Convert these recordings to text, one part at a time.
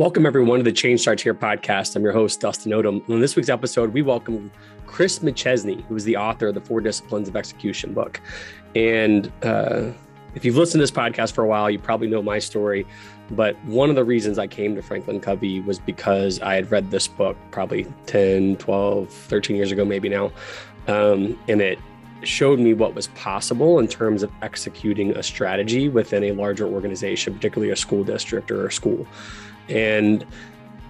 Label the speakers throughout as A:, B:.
A: Welcome, everyone, to the Change Starts Here podcast. I'm your host, Dustin Odom. On this week's episode, we welcome Chris McChesney, who is the author of the Four Disciplines of Execution book. And uh, if you've listened to this podcast for a while, you probably know my story. But one of the reasons I came to Franklin Covey was because I had read this book probably 10, 12, 13 years ago, maybe now. Um, and it showed me what was possible in terms of executing a strategy within a larger organization, particularly a school district or a school. And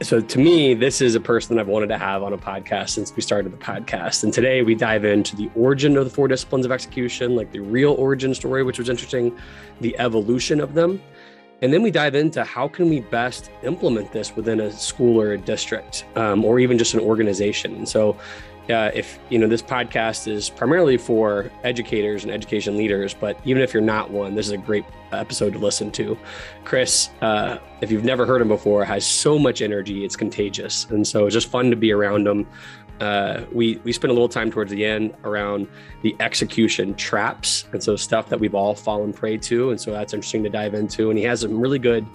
A: so to me, this is a person I've wanted to have on a podcast since we started the podcast. And today we dive into the origin of the four disciplines of execution, like the real origin story, which was interesting, the evolution of them. And then we dive into how can we best implement this within a school or a district, um, or even just an organization. And so uh, if you know this podcast is primarily for educators and education leaders but even if you're not one this is a great episode to listen to. Chris uh, if you've never heard him before has so much energy it's contagious. And so it's just fun to be around him. Uh, we we spent a little time towards the end around the execution traps and so stuff that we've all fallen prey to. And so that's interesting to dive into. And he has some really good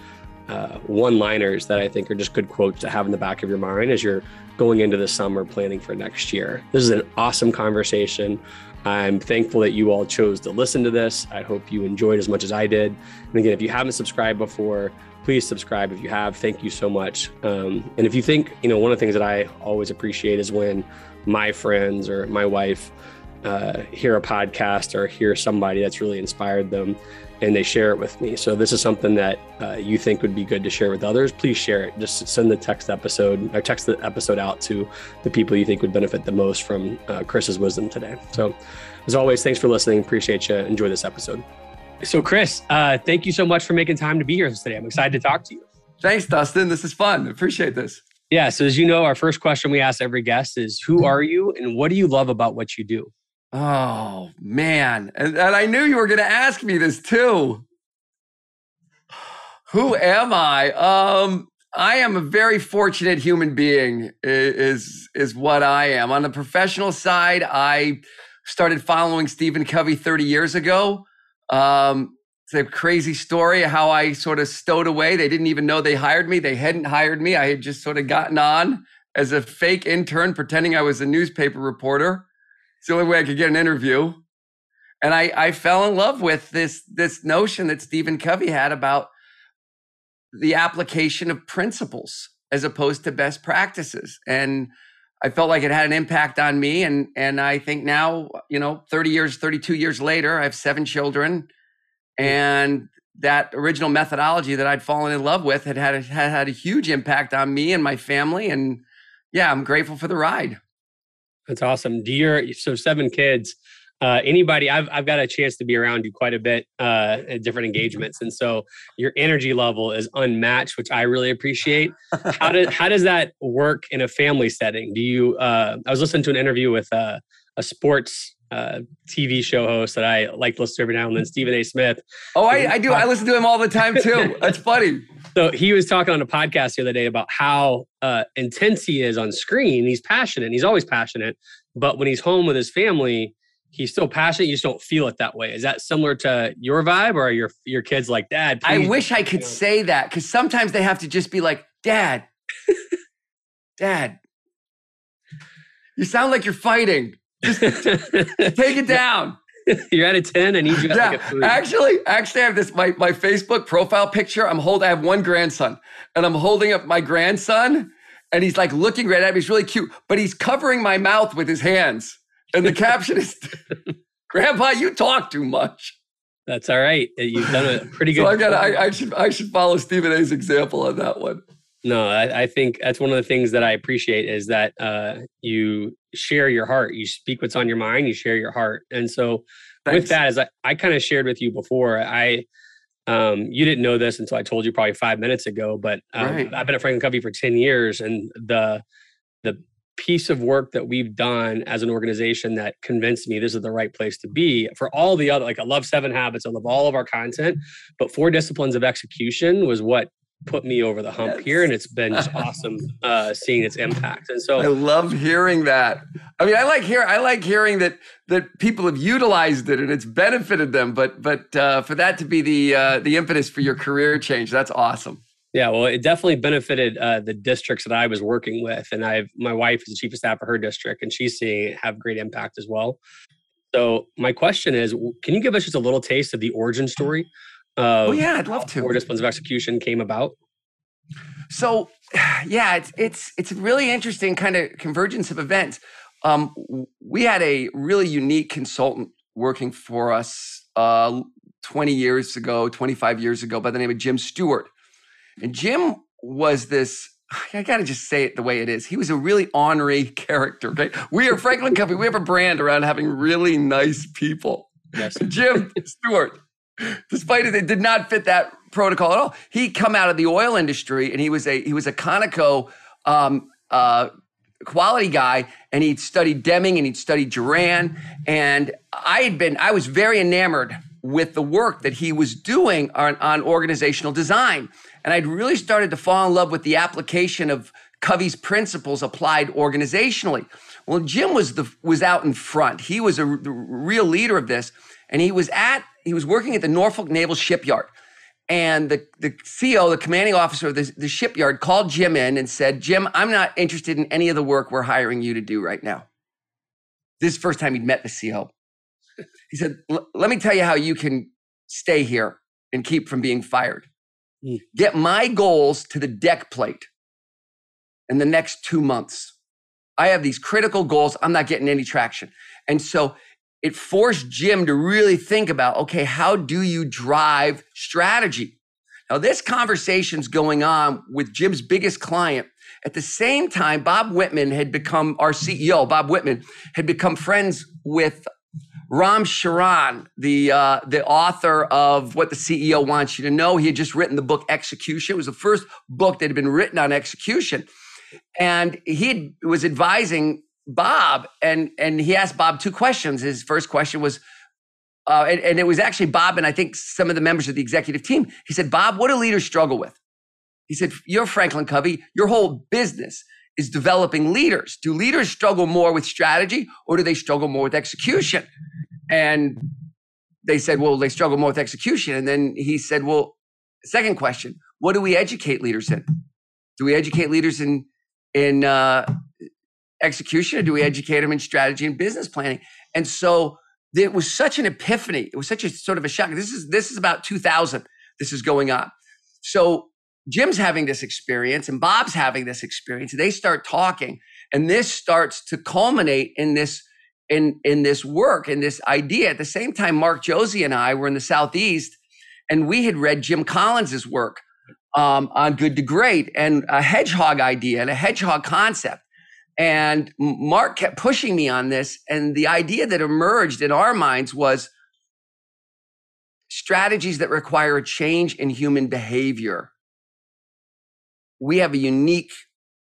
A: uh, one liners that I think are just good quotes to have in the back of your mind as you're going into the summer planning for next year. This is an awesome conversation. I'm thankful that you all chose to listen to this. I hope you enjoyed as much as I did. And again, if you haven't subscribed before, please subscribe. If you have, thank you so much. Um, and if you think, you know, one of the things that I always appreciate is when my friends or my wife uh, hear a podcast or hear somebody that's really inspired them and they share it with me. So this is something that uh, you think would be good to share with others. Please share it. Just send the text episode or text the episode out to the people you think would benefit the most from uh, Chris's wisdom today. So, as always, thanks for listening. Appreciate you. Enjoy this episode. So, Chris, uh, thank you so much for making time to be here today. I'm excited to talk to you.
B: Thanks, Dustin. This is fun. Appreciate this.
A: Yeah. So, as you know, our first question we ask every guest is, "Who are you, and what do you love about what you do?"
B: Oh man. And, and I knew you were going to ask me this too. Who am I? Um, I am a very fortunate human being is is what I am. On the professional side, I started following Stephen Covey 30 years ago. Um, it's a crazy story how I sort of stowed away. They didn't even know they hired me. They hadn't hired me. I had just sort of gotten on as a fake intern pretending I was a newspaper reporter. It's the only way I could get an interview. And I, I fell in love with this, this notion that Stephen Covey had about the application of principles as opposed to best practices. And I felt like it had an impact on me. And, and I think now, you know, 30 years, 32 years later, I have seven children. And that original methodology that I'd fallen in love with had had, had, had a huge impact on me and my family. And yeah, I'm grateful for the ride.
A: That's awesome. Do your so seven kids? Uh, anybody, I've I've got a chance to be around you quite a bit uh, at different engagements, and so your energy level is unmatched, which I really appreciate. How does how does that work in a family setting? Do you? Uh, I was listening to an interview with uh, a sports uh, TV show host that I like to listen to every now and then, Stephen A. Smith.
B: Oh, I, I do. I listen to him all the time too. That's funny.
A: So he was talking on a podcast the other day about how uh, intense he is on screen. He's passionate. He's always passionate, but when he's home with his family, he's still passionate. You just don't feel it that way. Is that similar to your vibe, or are your your kids like, Dad?
B: I wish I could say that because sometimes they have to just be like, Dad, Dad, you sound like you're fighting. Just take it down.
A: You're at a 10. I need you
B: yeah, like Actually, actually, I have this my, my Facebook profile picture. I'm holding, I have one grandson, and I'm holding up my grandson, and he's like looking right at me. He's really cute, but he's covering my mouth with his hands. And the caption is Grandpa, you talk too much.
A: That's all right. You've done a pretty good.
B: so I got. I, I should. I should follow Stephen A's example on that one.
A: No, I, I, think that's one of the things that I appreciate is that uh, you share your heart. You speak what's on your mind. You share your heart. And so, Thanks. with that, as I, I kind of shared with you before, I um, you didn't know this until I told you probably five minutes ago. But um, right. I've been at Franklin Covey for ten years, and the the piece of work that we've done as an organization that convinced me this is the right place to be for all the other like i love seven habits i love all of our content but four disciplines of execution was what put me over the hump yes. here and it's been just awesome uh, seeing its impact and so
B: i love hearing that i mean i like hear i like hearing that that people have utilized it and it's benefited them but but uh, for that to be the uh, the impetus for your career change that's awesome
A: Yeah, well, it definitely benefited uh, the districts that I was working with, and I've my wife is the chief of staff for her district, and she's seeing it have great impact as well. So my question is, can you give us just a little taste of the origin story?
B: Oh yeah, I'd love to.
A: Four disciplines of execution came about.
B: So, yeah, it's it's it's a really interesting kind of convergence of events. Um, we had a really unique consultant working for us uh, 20 years ago, 25 years ago, by the name of Jim Stewart. And Jim was this, I gotta just say it the way it is. He was a really ornery character. Okay. We are Franklin Covey. We have a brand around having really nice people. Yes. Jim Stewart, despite it, it did not fit that protocol at all. He come out of the oil industry and he was a he was a Conoco um, uh, quality guy and he'd studied Deming and he'd studied Juran. And I had been, I was very enamored with the work that he was doing on, on organizational design. And I'd really started to fall in love with the application of Covey's principles applied organizationally. Well, Jim was the was out in front. He was a the real leader of this, and he was at he was working at the Norfolk Naval Shipyard. And the, the CEO, the commanding officer of the, the shipyard, called Jim in and said, Jim, I'm not interested in any of the work we're hiring you to do right now. This is the first time he'd met the CEO. He said, Let me tell you how you can stay here and keep from being fired. Mm. Get my goals to the deck plate in the next two months. I have these critical goals. I'm not getting any traction. And so it forced Jim to really think about okay, how do you drive strategy? Now, this conversation's going on with Jim's biggest client. At the same time, Bob Whitman had become our CEO. Bob Whitman had become friends with Ram Charan, the uh, the author of What the CEO Wants You to Know. He had just written the book Execution. It was the first book that had been written on execution, and he was advising Bob, and and he asked Bob two questions. His first question was, uh, and, and it was actually Bob and I think some of the members of the executive team. He said, Bob, what do leaders struggle with? He said, You're Franklin Covey. Your whole business is developing leaders. Do leaders struggle more with strategy or do they struggle more with execution? And they said, Well, they struggle more with execution. And then he said, Well, second question, what do we educate leaders in? Do we educate leaders in in uh, execution or do we educate them in strategy and business planning? And so it was such an epiphany. It was such a sort of a shock. This is this is about 2000. This is going on. So Jim's having this experience and Bob's having this experience. They start talking, and this starts to culminate in this in in this work and this idea. At the same time, Mark Josie and I were in the southeast, and we had read Jim Collins's work um, on Good to Great and a hedgehog idea and a hedgehog concept. And Mark kept pushing me on this. And the idea that emerged in our minds was strategies that require a change in human behavior. We have a unique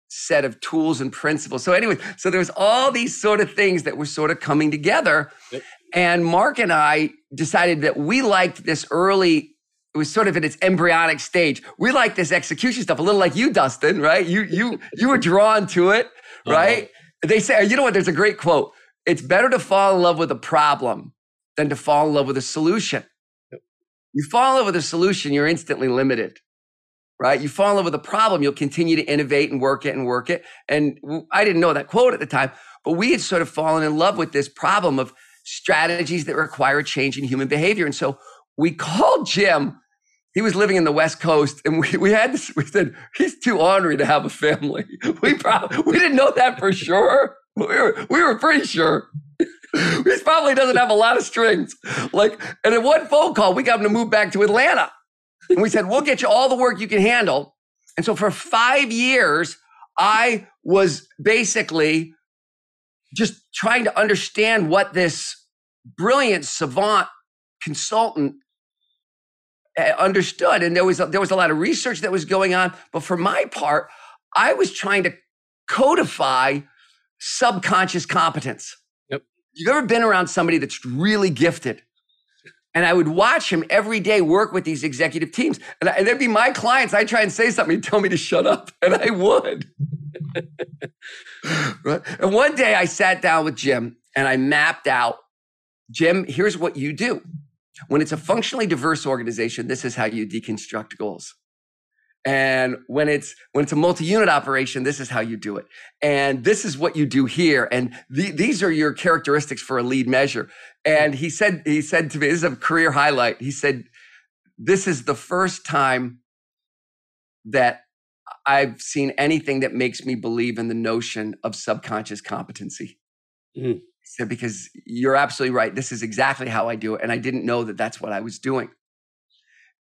B: set of tools and principles. So, anyway, so there's all these sort of things that were sort of coming together. And Mark and I decided that we liked this early it was sort of in its embryonic stage. We like this execution stuff, a little like you, Dustin, right? You you you were drawn to it. Uh-huh. right? Uh-huh. They say, you know what? There's a great quote. It's better to fall in love with a problem than to fall in love with a solution. Yep. You fall in love with a solution, you're instantly limited, right? You fall in love with a problem, you'll continue to innovate and work it and work it. And I didn't know that quote at the time, but we had sort of fallen in love with this problem of strategies that require change in human behavior. And so we called Jim he was living in the West Coast, and we, we had this, we said he's too ornery to have a family. We probably we didn't know that for sure. We were we were pretty sure. he probably doesn't have a lot of strings. Like, and in one phone call, we got him to move back to Atlanta, and we said we'll get you all the work you can handle. And so for five years, I was basically just trying to understand what this brilliant savant consultant understood and there was a, there was a lot of research that was going on but for my part i was trying to codify subconscious competence yep you've ever been around somebody that's really gifted and I would watch him every day work with these executive teams. And, I, and there'd be my clients. I'd try and say something, he'd tell me to shut up, and I would. right? And one day I sat down with Jim and I mapped out Jim, here's what you do. When it's a functionally diverse organization, this is how you deconstruct goals. And when it's when it's a multi-unit operation, this is how you do it. And this is what you do here. And the, these are your characteristics for a lead measure. And he said, he said to me, this is a career highlight. He said, This is the first time that I've seen anything that makes me believe in the notion of subconscious competency. Mm. Said, because you're absolutely right. This is exactly how I do it. And I didn't know that that's what I was doing.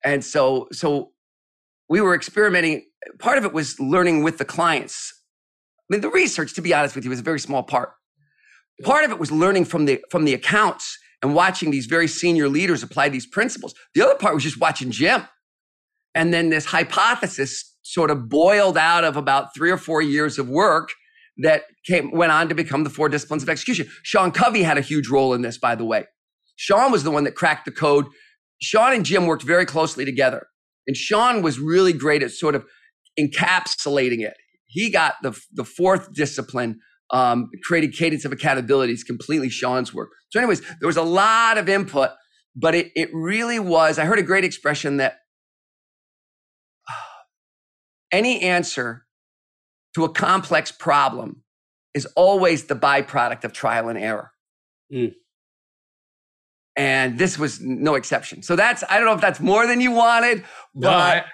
B: And so, so we were experimenting. Part of it was learning with the clients. I mean, the research, to be honest with you, was a very small part. Part of it was learning from the from the accounts and watching these very senior leaders apply these principles. The other part was just watching Jim. And then this hypothesis sort of boiled out of about three or four years of work that came went on to become the four disciplines of execution. Sean Covey had a huge role in this, by the way. Sean was the one that cracked the code. Sean and Jim worked very closely together. And Sean was really great at sort of encapsulating it. He got the, the fourth discipline, um, created cadence of accountability. It's completely Sean's work. So, anyways, there was a lot of input, but it, it really was. I heard a great expression that any answer to a complex problem is always the byproduct of trial and error. Mm. And this was no exception. So that's, I don't know if that's more than you wanted, but no, I,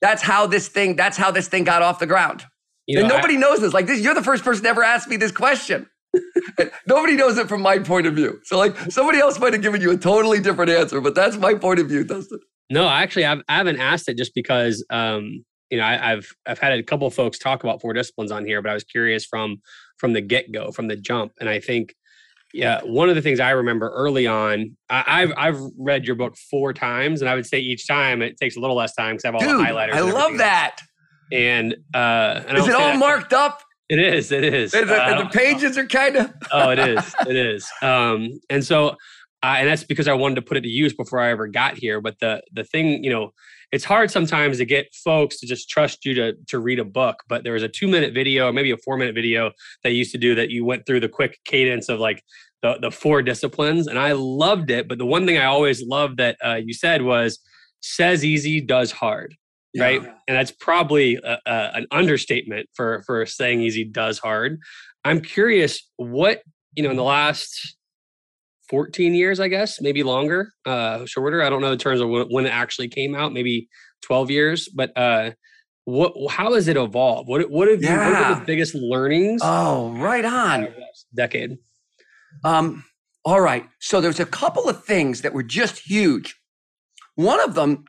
B: that's how this thing, that's how this thing got off the ground. You know, and nobody I, knows this. Like this, you're the first person to ever ask me this question. nobody knows it from my point of view. So like somebody else might have given you a totally different answer, but that's my point of view, Dustin.
A: No, actually, I've, I haven't asked it just because um, you know, I, have I've had a couple folks talk about four disciplines on here, but I was curious from from the get go, from the jump, and I think, yeah, one of the things I remember early on, I, have I've read your book four times, and I would say each time it takes a little less time because I have all
B: Dude,
A: the highlighters.
B: I love that.
A: And uh, and
B: is it all marked up?
A: It is. It is.
B: The, uh, the pages are kind of.
A: oh, it is. It is. Um, and so, uh, and that's because I wanted to put it to use before I ever got here. But the the thing, you know, it's hard sometimes to get folks to just trust you to to read a book. But there was a two minute video, maybe a four minute video that you used to do that you went through the quick cadence of like the the four disciplines, and I loved it. But the one thing I always loved that uh, you said was says easy, does hard. Yeah. Right, and that's probably a, a, an understatement for for saying easy does hard. I'm curious what you know in the last 14 years, I guess, maybe longer, uh, shorter. I don't know in terms of when it actually came out, maybe 12 years. But uh, what? How has it evolved? What What have yeah. you? What are the biggest learnings?
B: Oh, right on.
A: Decade.
B: Um. All right. So there's a couple of things that were just huge. One of them,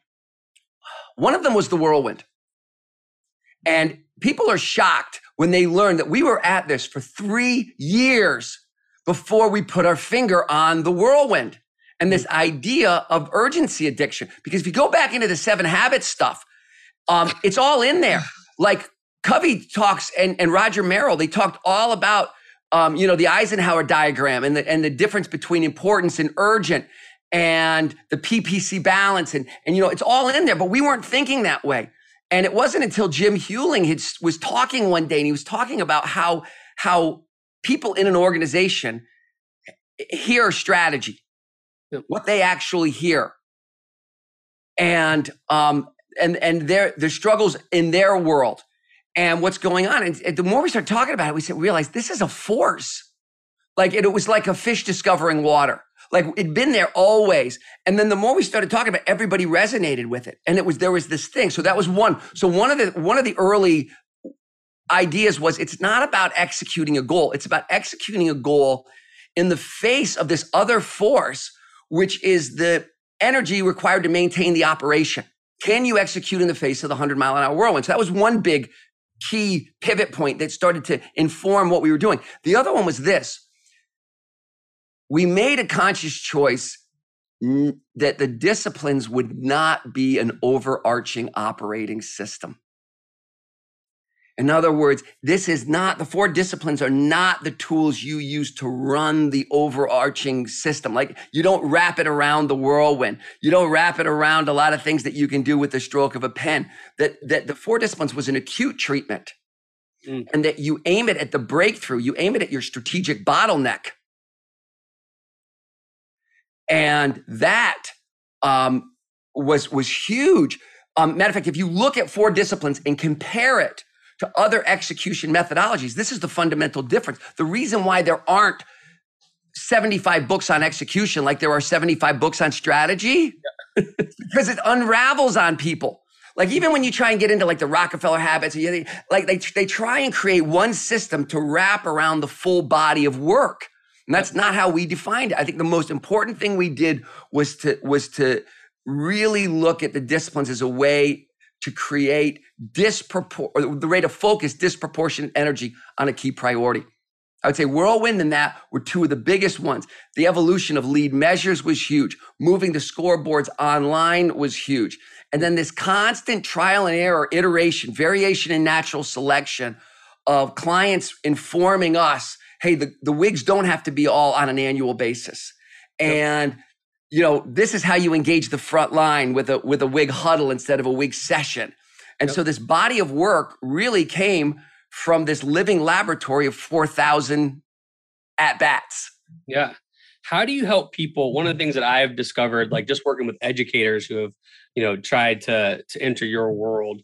B: one of them was the whirlwind, and people are shocked when they learn that we were at this for three years before we put our finger on the whirlwind and this idea of urgency addiction. Because if you go back into the seven habits stuff, um, it's all in there. Like Covey talks and, and Roger Merrill, they talked all about, um, you know, the Eisenhower diagram and the, and the difference between importance and urgent and the PPC balance. And, and, you know, it's all in there, but we weren't thinking that way. And it wasn't until Jim Huling had, was talking one day and he was talking about how, how people in an organization hear strategy, what they actually hear, and um, and and their their struggles in their world, and what's going on. And, and the more we start talking about it, we realize this is a force. Like it, it was like a fish discovering water. Like it'd been there always. And then the more we started talking about, it, everybody resonated with it. And it was there was this thing. So that was one. So one of the one of the early ideas was it's not about executing a goal, it's about executing a goal in the face of this other force, which is the energy required to maintain the operation. Can you execute in the face of the 100 mile an hour whirlwind? So that was one big key pivot point that started to inform what we were doing. The other one was this we made a conscious choice that the disciplines would not be an overarching operating system. In other words, this is not, the four disciplines are not the tools you use to run the overarching system. Like you don't wrap it around the whirlwind. You don't wrap it around a lot of things that you can do with the stroke of a pen. That, that the four disciplines was an acute treatment. Mm. And that you aim it at the breakthrough, you aim it at your strategic bottleneck. And that um, was, was huge Um, matter of fact, if you look at four disciplines and compare it to other execution methodologies, this is the fundamental difference. The reason why there aren't 75 books on execution like there are 75 books on strategy yeah. because it unravels on people. Like even when you try and get into like the Rockefeller habits, like they, they try and create one system to wrap around the full body of work. And that's not how we defined it. I think the most important thing we did was to was to really look at the disciplines as a way to create dispropor- the rate of focus disproportionate energy on a key priority. I would say whirlwind and that were two of the biggest ones. The evolution of lead measures was huge. Moving the scoreboards online was huge. And then this constant trial and error, iteration, variation in natural selection of clients informing us hey, the, the wigs don't have to be all on an annual basis. And yep. you know, this is how you engage the front line with a with a wig huddle instead of a wig session. And yep. so this body of work really came from this living laboratory of 4,000 at bats.
A: Yeah. How do you help people? One of the things that I've discovered, like just working with educators who have, you know, tried to to enter your world,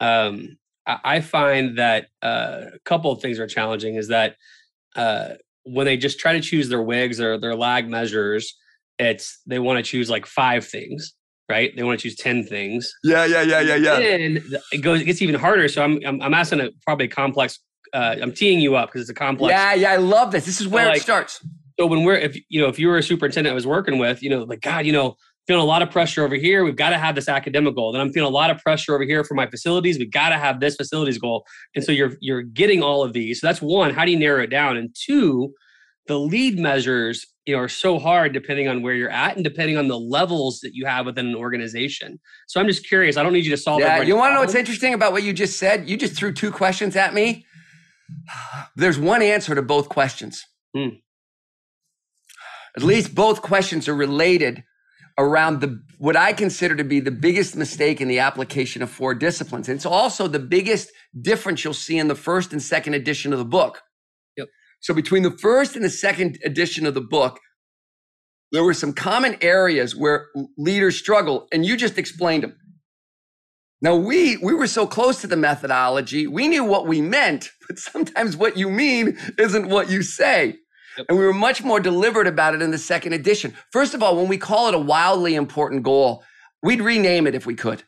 A: um, I find that uh, a couple of things are challenging. Is that uh, when they just try to choose their wigs or their lag measures, it's they want to choose like five things, right? They want to choose ten things.
B: Yeah, yeah, yeah, yeah, yeah.
A: And it goes, it gets even harder. So I'm I'm, I'm asking a probably complex. Uh, I'm teeing you up because it's a complex.
B: Yeah, yeah, I love this. This is where like, it starts.
A: So when we're if you know if you were a superintendent I was working with, you know, like God, you know, feeling a lot of pressure over here. We've got to have this academic goal. Then I'm feeling a lot of pressure over here for my facilities. We've got to have this facilities goal. And so you're you're getting all of these. So that's one. How do you narrow it down? And two, the lead measures you know are so hard depending on where you're at and depending on the levels that you have within an organization. So I'm just curious. I don't need you to solve.
B: Yeah, you want to know what's interesting about what you just said? You just threw two questions at me. There's one answer to both questions. Hmm. At least both questions are related around the what I consider to be the biggest mistake in the application of four disciplines. And it's also the biggest difference you'll see in the first and second edition of the book. So between the first and the second edition of the book, there were some common areas where leaders struggle, and you just explained them. Now we we were so close to the methodology, we knew what we meant, but sometimes what you mean isn't what you say. Yep. And we were much more deliberate about it in the second edition. First of all, when we call it a wildly important goal, we'd rename it if we could.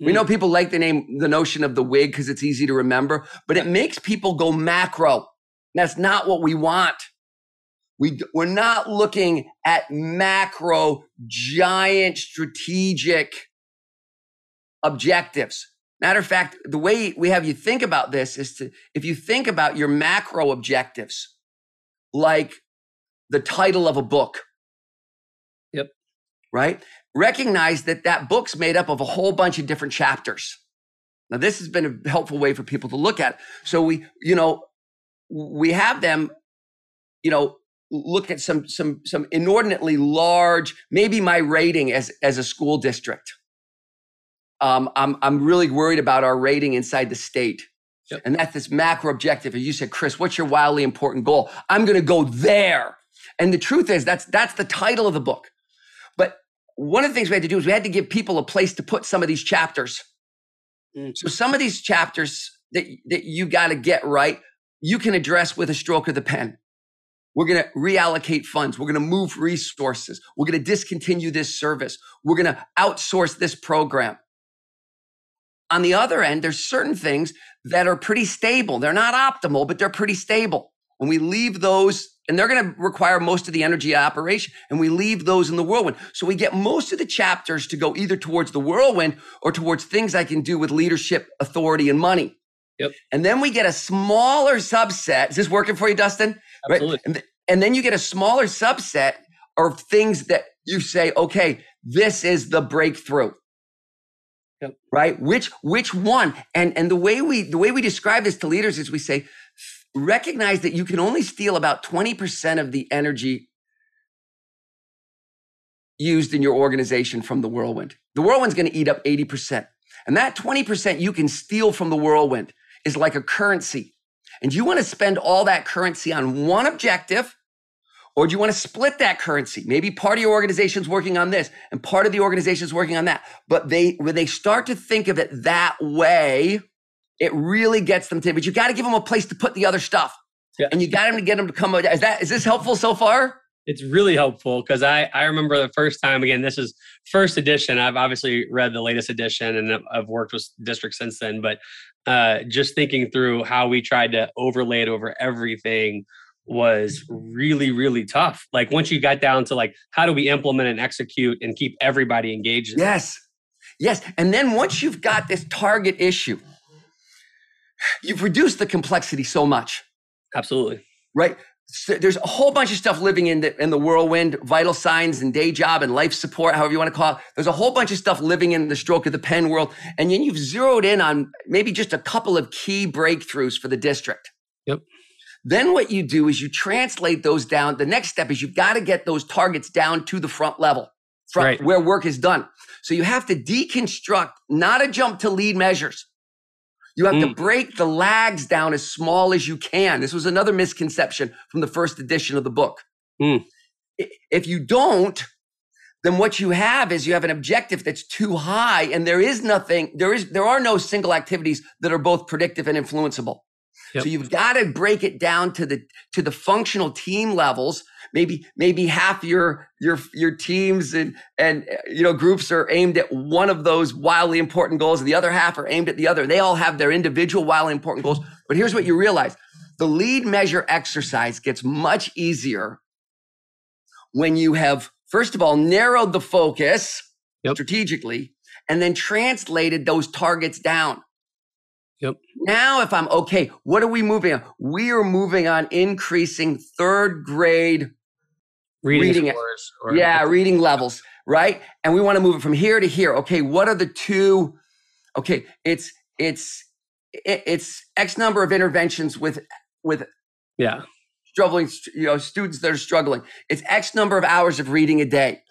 B: Mm. We know mm. people like the name, the notion of the wig because it's easy to remember, but it makes people go macro. That's not what we want. We, we're not looking at macro, giant, strategic objectives. Matter of fact, the way we have you think about this is to, if you think about your macro objectives, like the title of a book.
A: Yep.
B: Right? Recognize that that book's made up of a whole bunch of different chapters. Now, this has been a helpful way for people to look at. So we, you know, we have them, you know, look at some some some inordinately large, maybe my rating as as a school district. Um, I'm I'm really worried about our rating inside the state. Yep. And that's this macro objective. And you said, Chris, what's your wildly important goal? I'm going to go there. And the truth is, that's that's the title of the book. But one of the things we had to do is we had to give people a place to put some of these chapters. Mm. So some of these chapters that, that you got to get right, you can address with a stroke of the pen. We're going to reallocate funds. We're going to move resources. We're going to discontinue this service. We're going to outsource this program. On the other end, there's certain things that are pretty stable. They're not optimal, but they're pretty stable. When we leave those, and they're going to require most of the energy operation, and we leave those in the whirlwind. So we get most of the chapters to go either towards the whirlwind or towards things I can do with leadership, authority, and money.
A: Yep.
B: And then we get a smaller subset. Is this working for you, Dustin?
A: Absolutely. Right?
B: And, th- and then you get a smaller subset of things that you say, okay, this is the breakthrough. Yep. Right? Which which one? And and the way we the way we describe this to leaders is we say recognize that you can only steal about 20% of the energy used in your organization from the whirlwind. The whirlwind's going to eat up 80%. And that 20% you can steal from the whirlwind is like a currency. And you want to spend all that currency on one objective Or do you want to split that currency? Maybe part of your organization's working on this and part of the organization's working on that. But they when they start to think of it that way, it really gets them to, but you got to give them a place to put the other stuff. Yeah. And you got them to get them to come. Is that is this helpful so far?
A: It's really helpful because I I remember the first time again. This is first edition. I've obviously read the latest edition and I've worked with districts since then. But uh, just thinking through how we tried to overlay it over everything was really really tough. Like once you got down to like how do we implement and execute and keep everybody engaged?
B: Yes, yes. And then once you've got this target issue, you've reduced the complexity so much.
A: Absolutely.
B: Right. There's a whole bunch of stuff living in the in the whirlwind, vital signs and day job and life support, however you want to call it. There's a whole bunch of stuff living in the stroke of the pen world, and then you've zeroed in on maybe just a couple of key breakthroughs for the district.
A: Yep.
B: Then what you do is you translate those down. The next step is you've got to get those targets down to the front level, front, right. where work is done. So you have to deconstruct, not a jump to lead measures. You have mm. to break the lags down as small as you can. This was another misconception from the first edition of the book. Mm. If you don't, then what you have is you have an objective that's too high and there is nothing, there is, there are no single activities that are both predictive and influenceable. Yep. So you've got to break it down to the to the functional team levels. Maybe maybe half your your your teams and and you know groups are aimed at one of those wildly important goals, and the other half are aimed at the other. They all have their individual wildly important goals. But here's what you realize: the lead measure exercise gets much easier when you have first of all narrowed the focus yep. strategically and then translated those targets down.
A: Yep.
B: Now, if I'm okay, what are we moving on? We are moving on increasing third grade
A: reading, reading scores.
B: Or, yeah, reading levels, right? And we want to move it from here to here. Okay, what are the two? Okay, it's it's it's X number of interventions with with
A: yeah
B: struggling you know students that are struggling. It's X number of hours of reading a day,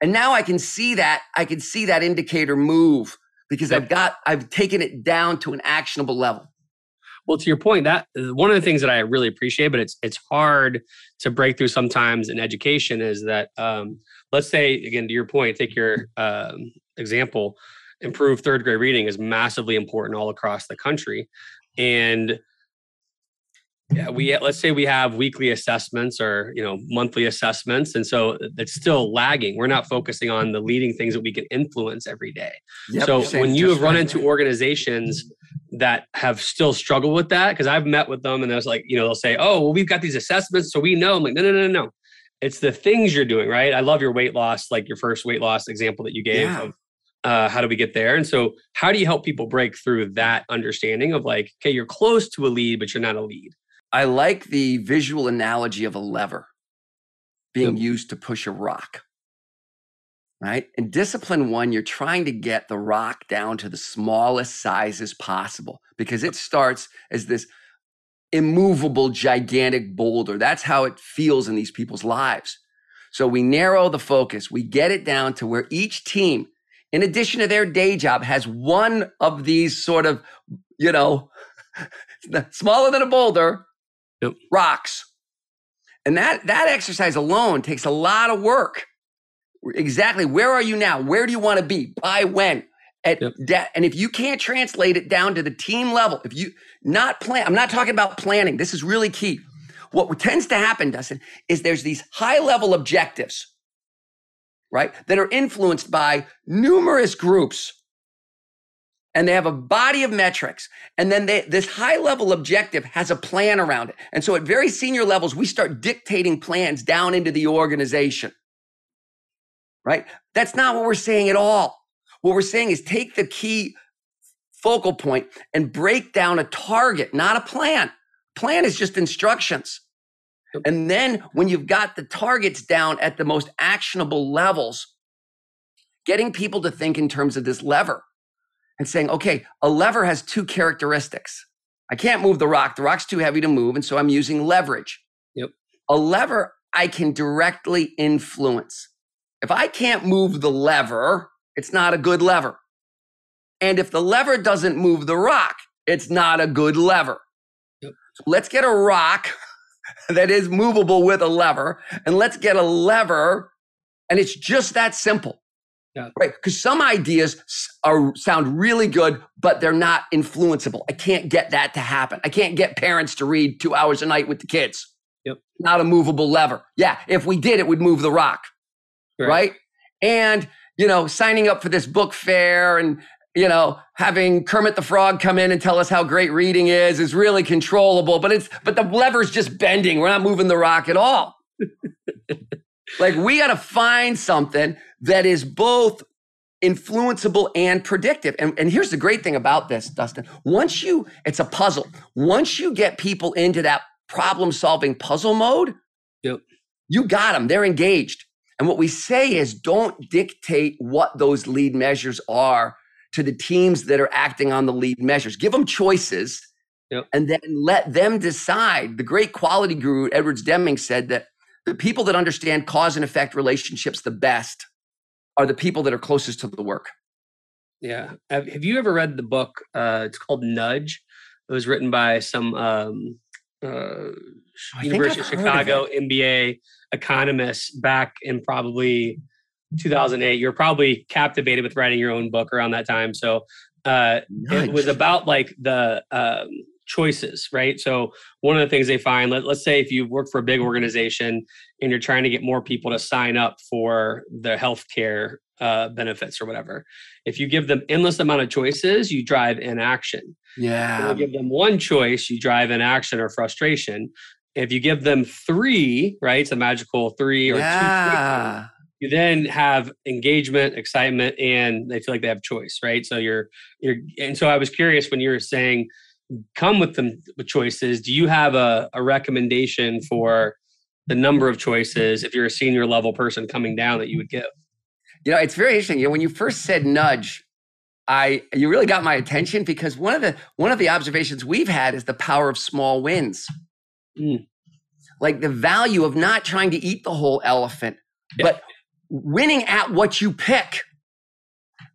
B: and now I can see that I can see that indicator move because yep. I've got I've taken it down to an actionable level.
A: Well, to your point, that one of the things that I really appreciate, but it's it's hard to break through sometimes in education is that um, let's say again to your point, take your um, example, improve third grade reading is massively important all across the country, and yeah, we let's say we have weekly assessments or you know monthly assessments, and so it's still lagging. We're not focusing on the leading things that we can influence every day. Yep, so when you have run right. into organizations that have still struggled with that, because I've met with them and there's like you know they'll say, "Oh, well, we've got these assessments, so we know." I'm like, "No, no, no, no, no. It's the things you're doing, right?" I love your weight loss, like your first weight loss example that you gave yeah. of uh, how do we get there? And so, how do you help people break through that understanding of like, okay, you're close to a lead, but you're not a lead?
B: I like the visual analogy of a lever being yep. used to push a rock. Right? In discipline one, you're trying to get the rock down to the smallest sizes possible because it starts as this immovable, gigantic boulder. That's how it feels in these people's lives. So we narrow the focus, we get it down to where each team, in addition to their day job, has one of these sort of, you know, smaller than a boulder, yep. rocks. And that that exercise alone takes a lot of work. Exactly. Where are you now? Where do you want to be? By when? At yep. and if you can't translate it down to the team level, if you not plan, I'm not talking about planning. This is really key. What tends to happen, Dustin, is there's these high level objectives, right, that are influenced by numerous groups and they have a body of metrics and then they, this high level objective has a plan around it and so at very senior levels we start dictating plans down into the organization right that's not what we're saying at all what we're saying is take the key focal point and break down a target not a plan plan is just instructions and then when you've got the targets down at the most actionable levels getting people to think in terms of this lever and saying, okay, a lever has two characteristics. I can't move the rock. The rock's too heavy to move. And so I'm using leverage.
A: Yep.
B: A lever I can directly influence. If I can't move the lever, it's not a good lever. And if the lever doesn't move the rock, it's not a good lever. Yep. So let's get a rock that is movable with a lever, and let's get a lever, and it's just that simple. Yeah. Right. Because some ideas are sound really good, but they're not influenceable. I can't get that to happen. I can't get parents to read two hours a night with the kids.
A: Yep.
B: Not a movable lever. Yeah. If we did, it would move the rock. Right. right? And, you know, signing up for this book fair and, you know, having Kermit the Frog come in and tell us how great reading is is really controllable, but it's but the lever's just bending. We're not moving the rock at all. like we got to find something that is both influenceable and predictive. And, and here's the great thing about this, Dustin. Once you, it's a puzzle. Once you get people into that problem solving puzzle mode,
A: yep.
B: you got them. They're engaged. And what we say is don't dictate what those lead measures are to the teams that are acting on the lead measures. Give them choices yep. and then let them decide. The great quality guru, Edwards Deming, said that the people that understand cause and effect relationships the best are the people that are closest to the work.
A: Yeah. Have, have you ever read the book? Uh, it's called Nudge. It was written by some um, uh, University of Chicago of MBA economists back in probably 2008. You're probably captivated with writing your own book around that time. So uh, it was about like the um, choices, right? So one of the things they find, let, us say if you work for a big organization and you're trying to get more people to sign up for the healthcare uh, benefits or whatever, if you give them endless amount of choices, you drive inaction.
B: Yeah.
A: If you give them one choice, you drive inaction or frustration. If you give them three, right? It's a magical three or yeah. two. You then have engagement, excitement, and they feel like they have choice, right? So you're you're and so I was curious when you were saying come with them with choices do you have a, a recommendation for the number of choices if you're a senior level person coming down that you would give
B: you know it's very interesting you know when you first said nudge i you really got my attention because one of the one of the observations we've had is the power of small wins mm. like the value of not trying to eat the whole elephant yeah. but winning at what you pick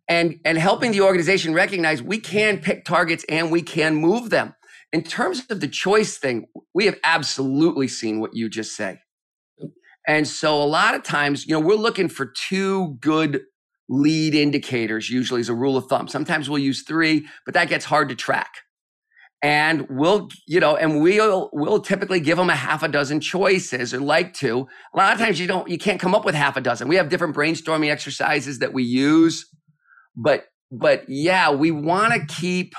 B: and and helping the organization recognize we can pick targets and we can move them in terms of the choice thing we have absolutely seen what you just say and so a lot of times you know we're looking for two good lead indicators usually as a rule of thumb. Sometimes we'll use three but that gets hard to track. And we'll you know and we'll we'll typically give them a half a dozen choices or like to. A lot of times you don't you can't come up with half a dozen. We have different brainstorming exercises that we use but but yeah, we want to keep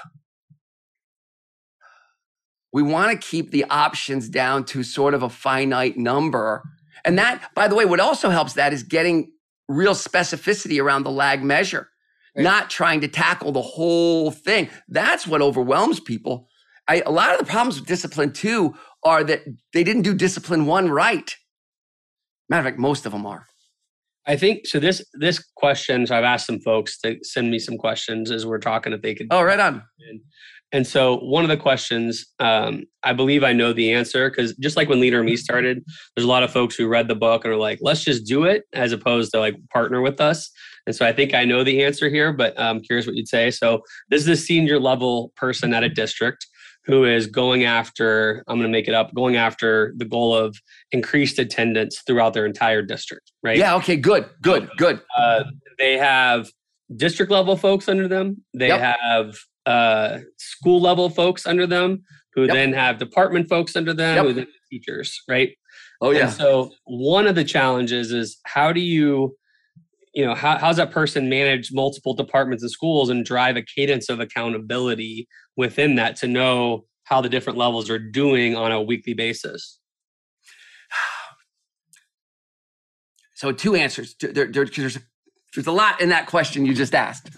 B: we want to keep the options down to sort of a finite number. And that, by the way, what also helps that is getting real specificity around the lag measure, right. not trying to tackle the whole thing. That's what overwhelms people. I, a lot of the problems with discipline two are that they didn't do discipline one right. Matter of fact, most of them are.
A: I think so. This this question, so I've asked some folks to send me some questions as we're talking if they could.
B: Oh, right on.
A: And so one of the questions, um, I believe I know the answer because just like when Leader Me started, there's a lot of folks who read the book and are like, "Let's just do it," as opposed to like partner with us. And so I think I know the answer here, but I'm curious what you'd say. So this is a senior level person at a district who is going after, I'm going to make it up, going after the goal of increased attendance throughout their entire district, right?
B: Yeah, okay, good, good, good. Uh,
A: they have district level folks under them, they yep. have uh, school level folks under them, who yep. then have department folks under them, yep. who then teachers, right?
B: Oh, yeah.
A: And so one of the challenges is how do you you know how, how's that person manage multiple departments and schools and drive a cadence of accountability within that to know how the different levels are doing on a weekly basis
B: so two answers there, there, there's, there's a lot in that question you just asked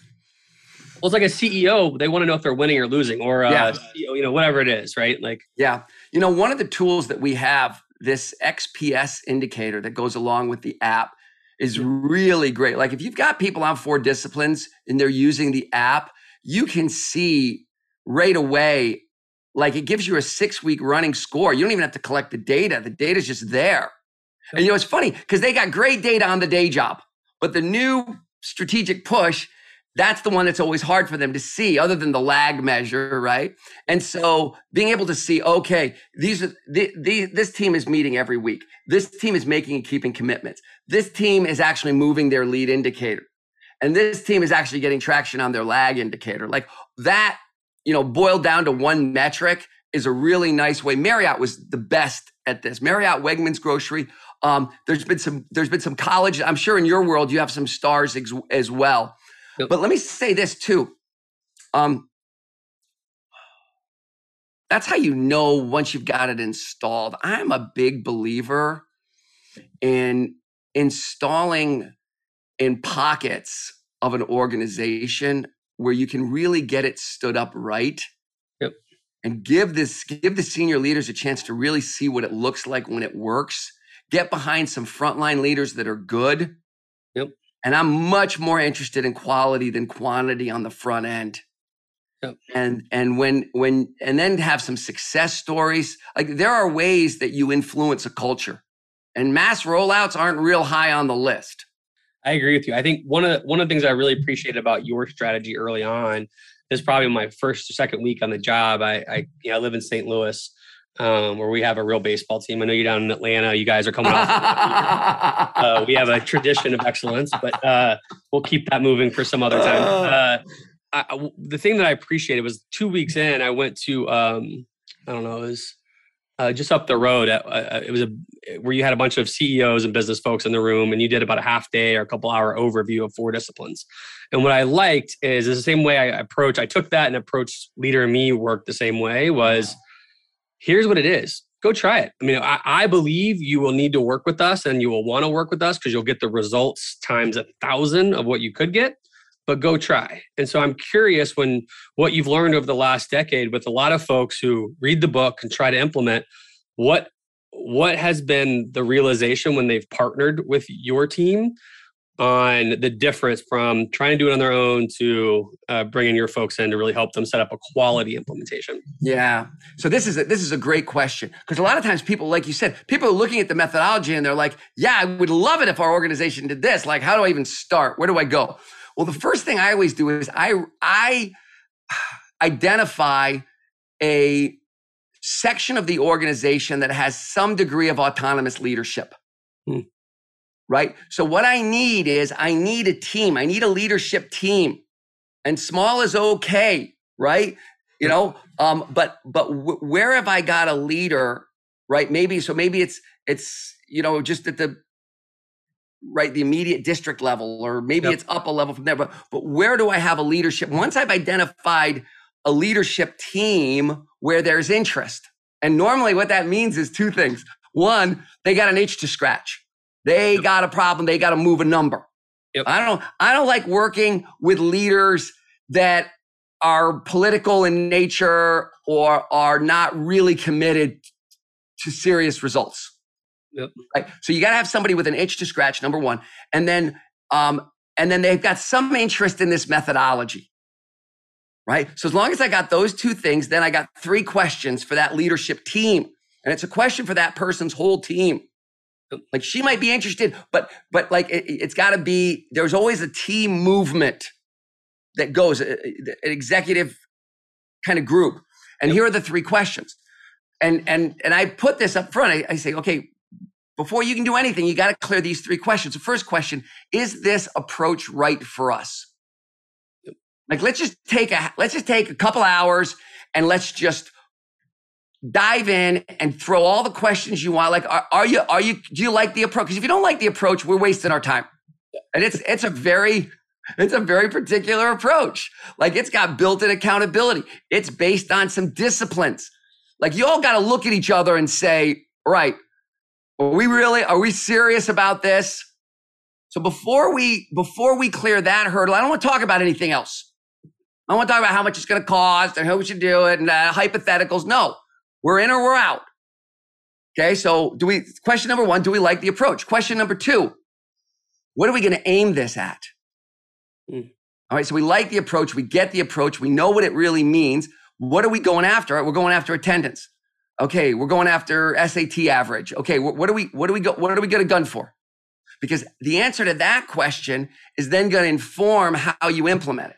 A: well, it's like a CEO. They want to know if they're winning or losing, or uh, yeah. CEO, you know, whatever it is, right? Like,
B: yeah, you know, one of the tools that we have, this XPS indicator that goes along with the app, is really great. Like if you've got people on four disciplines and they're using the app, you can see right away, like it gives you a six week running score. You don't even have to collect the data. The data's just there. And you know, it's funny because they got great data on the day job, but the new strategic push, that's the one that's always hard for them to see other than the lag measure right? And so being able to see okay these are the, the, this team is meeting every week. This team is making and keeping commitments. This team is actually moving their lead indicator. And this team is actually getting traction on their lag indicator. Like that you know boiled down to one metric is a really nice way. Marriott was the best at this. Marriott wegmans grocery um, there's been some there's been some college i'm sure in your world you have some stars ex- as well but let me say this too. Um, that's how you know once you've got it installed. I'm a big believer in installing in pockets of an organization where you can really get it stood up right
A: yep.
B: and give this give the senior leaders a chance to really see what it looks like when it works get behind some frontline leaders that are good
A: yep.
B: And I'm much more interested in quality than quantity on the front end.
A: Yep.
B: And and when when and then have some success stories. Like there are ways that you influence a culture. And mass rollouts aren't real high on the list.
A: I agree with you. I think one of the, one of the things I really appreciate about your strategy early on is probably my first or second week on the job. I I, you know, I live in St. Louis um, where we have a real baseball team. I know you're down in Atlanta. You guys are coming off. uh, we have a tradition of excellence, but uh, we'll keep that moving for some other time. Oh. Uh, I, the thing that I appreciated was two weeks in, I went to um, I don't know, it was uh, just up the road. At, uh, it was a where you had a bunch of CEOs and business folks in the room, and you did about a half day or a couple hour overview of four disciplines. And what I liked is the same way I approach. I took that and approached leader and me work the same way was here's what it is go try it. I mean, I, I, believe you will need to work with us and you will want to work with us because you'll get the results times a thousand of what you could get, but go try. And so I'm curious when what you've learned over the last decade with a lot of folks who read the book and try to implement what what has been the realization when they've partnered with your team on the difference from trying to do it on their own to uh, bringing your folks in to really help them set up a quality implementation?
B: Yeah. So this is a, this is a great question because a lot of times people, like you said, people are looking at the methodology and they're like, "Yeah, I would love it if our organization did this. Like, how do I even start? Where do I go?" Well, the first thing I always do is I I identify a section of the organization that has some degree of autonomous leadership. Hmm right? So what I need is I need a team. I need a leadership team. And small is okay, right? You know, um, but but w- where have I got a leader, right? Maybe so maybe it's it's you know just at the right the immediate district level or maybe yep. it's up a level from there but but where do i have a leadership once i've identified a leadership team where there's interest and normally what that means is two things one they got an itch to scratch they yep. got a problem. They got to move a number. Yep. I don't. I don't like working with leaders that are political in nature or are not really committed to serious results.
A: Yep.
B: Right. So you got to have somebody with an itch to scratch. Number one, and then um, and then they've got some interest in this methodology. Right. So as long as I got those two things, then I got three questions for that leadership team, and it's a question for that person's whole team. Like she might be interested, but but like it, has got to be. There's always a team movement that goes uh, uh, an executive kind of group. And here are the three questions. And and and I put this up front. I, I say, okay, before you can do anything, you got to clear these three questions. The first question: Is this approach right for us? Like let's just take a let's just take a couple hours and let's just dive in and throw all the questions you want. Like, are, are you, are you, do you like the approach? Because if you don't like the approach, we're wasting our time. And it's, it's a very, it's a very particular approach. Like it's got built-in accountability. It's based on some disciplines. Like you all got to look at each other and say, right, are we really, are we serious about this? So before we, before we clear that hurdle, I don't want to talk about anything else. I want to talk about how much it's going to cost and how we should do it and uh, hypotheticals. No, we're in or we're out. Okay, so do we, question number one, do we like the approach? Question number two, what are we going to aim this at? Mm. All right, so we like the approach, we get the approach, we know what it really means. What are we going after? Right, we're going after attendance. Okay, we're going after SAT average. Okay, what, what do we what do we go what do we get a gun for? because the answer to that question is then going to inform how you implement it.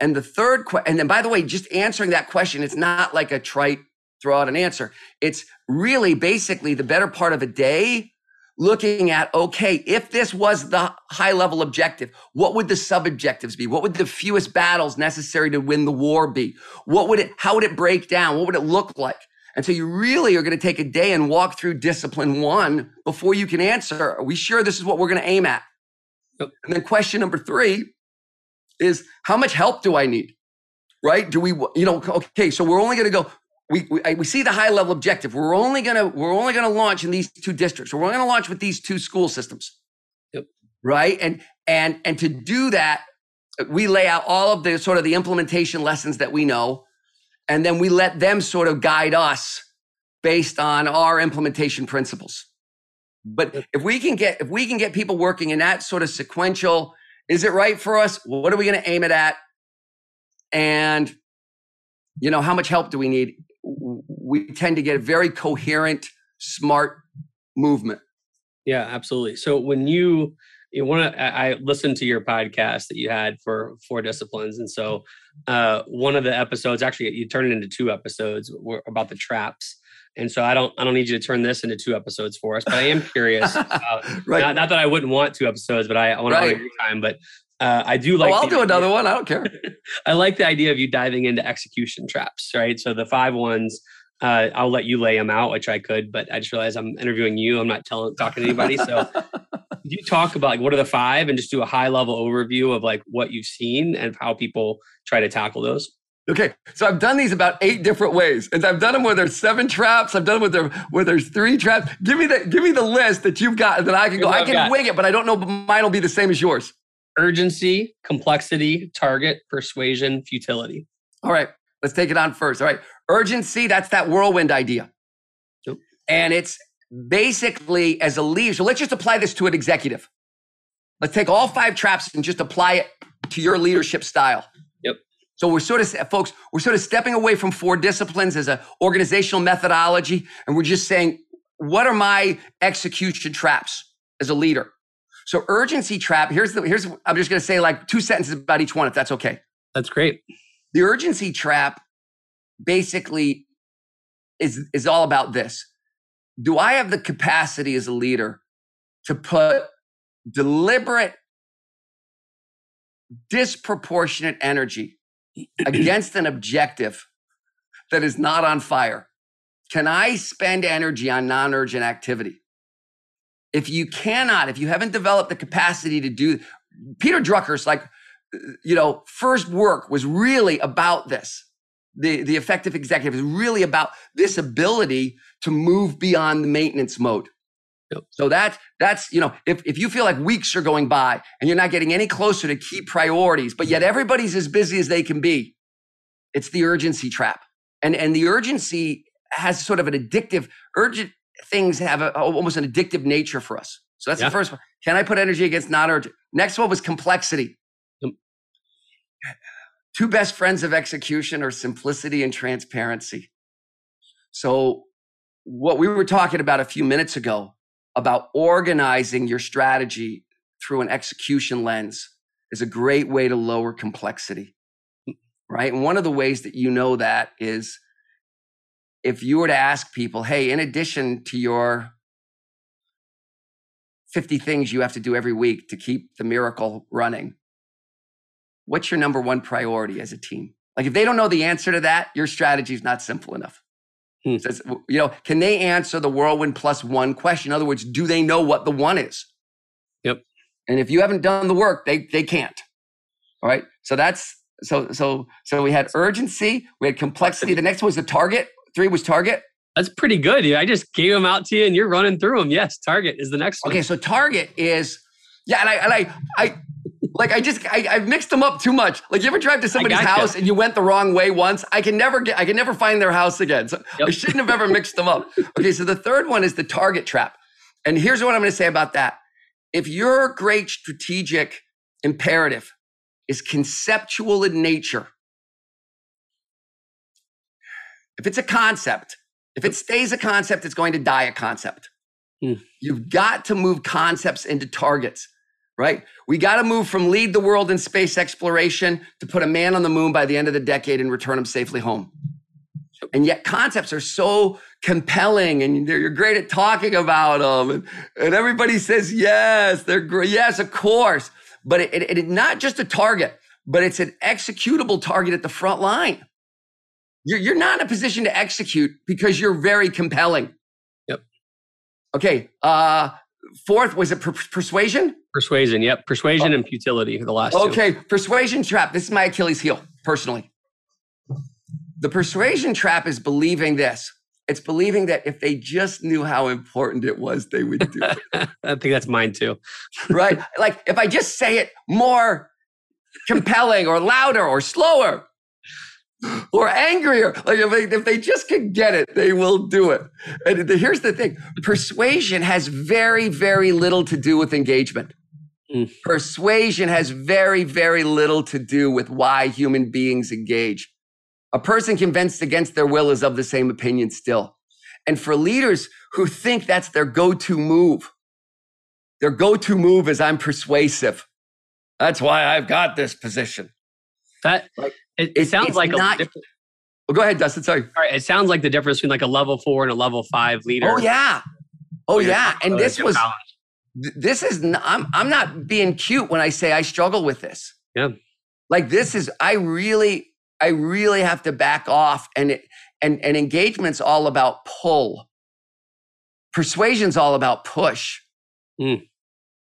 B: And the third question, and then by the way, just answering that question, it's not like a trite throw out an answer. It's really basically the better part of a day looking at, okay, if this was the high level objective, what would the sub objectives be? What would the fewest battles necessary to win the war be? What would it, how would it break down? What would it look like? And so you really are going to take a day and walk through discipline one before you can answer, are we sure this is what we're going to aim at? Yep. And then question number three is how much help do I need? Right? Do we, you know, okay, so we're only going to go, we, we, we see the high level objective. We're only going to, we're only going to launch in these two districts. We're only going to launch with these two school systems. Yep. Right. And, and, and to do that, we lay out all of the sort of the implementation lessons that we know. And then we let them sort of guide us based on our implementation principles. But if we can get, if we can get people working in that sort of sequential, is it right for us? What are we going to aim it at? And, you know, how much help do we need? We tend to get a very coherent, smart movement.
A: Yeah, absolutely. So when you, you want to, I listened to your podcast that you had for four disciplines. And so uh, one of the episodes, actually, you turned it into two episodes about the traps. And so I don't I don't need you to turn this into two episodes for us, but I am curious. right. Not, not, that I wouldn't want two episodes, but I, I want to right. your time. But uh, I do like.
B: Oh, I'll do idea. another one. I don't care.
A: I like the idea of you diving into execution traps, right? So the five ones. Uh, I'll let you lay them out, which I could, but I just realized I'm interviewing you. I'm not telling talking to anybody. So you talk about like what are the five and just do a high level overview of like what you've seen and how people try to tackle those.
B: Okay, so I've done these about eight different ways, and I've done them where there's seven traps. I've done them where there where there's three traps. Give me the give me the list that you've got that I can go. I can wing it, but I don't know. Mine will be the same as yours.
A: Urgency, complexity, target, persuasion, futility.
B: All right, let's take it on first. All right, urgency. That's that whirlwind idea, yep. and it's basically as a leader. So let's just apply this to an executive. Let's take all five traps and just apply it to your leadership style. So we're sort of, folks, we're sort of stepping away from four disciplines as an organizational methodology, and we're just saying, what are my execution traps as a leader? So urgency trap. Here's the. Here's. I'm just going to say like two sentences about each one, if that's okay.
A: That's great.
B: The urgency trap, basically, is is all about this. Do I have the capacity as a leader to put deliberate, disproportionate energy against an objective that is not on fire? Can I spend energy on non urgent activity? If you cannot, if you haven't developed the capacity to do, Peter Drucker's like, you know, first work was really about this. The, the effective executive is really about this ability to move beyond the maintenance mode. So that that's you know if if you feel like weeks are going by and you're not getting any closer to key priorities, but yet everybody's as busy as they can be, it's the urgency trap. And and the urgency has sort of an addictive urgent things have a, almost an addictive nature for us. So that's yeah. the first one. Can I put energy against not urgent? Next one was complexity. Yep. Two best friends of execution are simplicity and transparency. So what we were talking about a few minutes ago about organizing your strategy through an execution lens is a great way to lower complexity. Right. And one of the ways that you know that is if you were to ask people, hey, in addition to your 50 things you have to do every week to keep the miracle running, what's your number one priority as a team? Like if they don't know the answer to that, your strategy is not simple enough. Hmm. Says, you know, can they answer the whirlwind plus one question? In other words, do they know what the one is?
A: Yep.
B: And if you haven't done the work, they they can't. All right. So that's so so so we had urgency, we had complexity. The next one was the target. Three was target.
A: That's pretty good. I just gave them out to you and you're running through them. Yes, target is the next
B: one. Okay, so target is yeah, and I and I I like I just I, I've mixed them up too much. Like you ever drive to somebody's house and you went the wrong way once? I can never get I can never find their house again. So yep. I shouldn't have ever mixed them up. Okay, so the third one is the target trap. And here's what I'm going to say about that. If your great strategic imperative is conceptual in nature, if it's a concept, if it stays a concept, it's going to die a concept. Mm. You've got to move concepts into targets, right? We got to move from lead the world in space exploration to put a man on the moon by the end of the decade and return him safely home. And yet concepts are so compelling and you're great at talking about them. And, and everybody says, yes, they're great. Yes, of course. But it, it, it not just a target, but it's an executable target at the front line. You're, you're not in a position to execute because you're very compelling.
A: Yep.
B: Okay. Uh, fourth, was it per- persuasion?
A: Persuasion. Yep. Persuasion oh. and futility for the last
B: Okay. Two. Persuasion trap. This is my Achilles heel, personally. The persuasion trap is believing this. It's believing that if they just knew how important it was, they would do it.
A: I think that's mine too.
B: right? Like if I just say it more compelling or louder or slower, or angrier. Like if they, if they just can get it, they will do it. And here's the thing persuasion has very, very little to do with engagement. Mm. Persuasion has very, very little to do with why human beings engage. A person convinced against their will is of the same opinion still. And for leaders who think that's their go to move, their go to move is I'm persuasive. That's why I've got this position.
A: That like, it, it sounds like not, a
B: different. Well, go ahead, Dustin. Sorry.
A: All right. It sounds like the difference between like a level four and a level five leader.
B: Oh yeah. Oh yeah. And this was. This is. I'm. I'm not being cute when I say I struggle with this.
A: Yeah.
B: Like this is. I really. I really have to back off, and it, and and engagement's all about pull. Persuasion's all about push. Mm.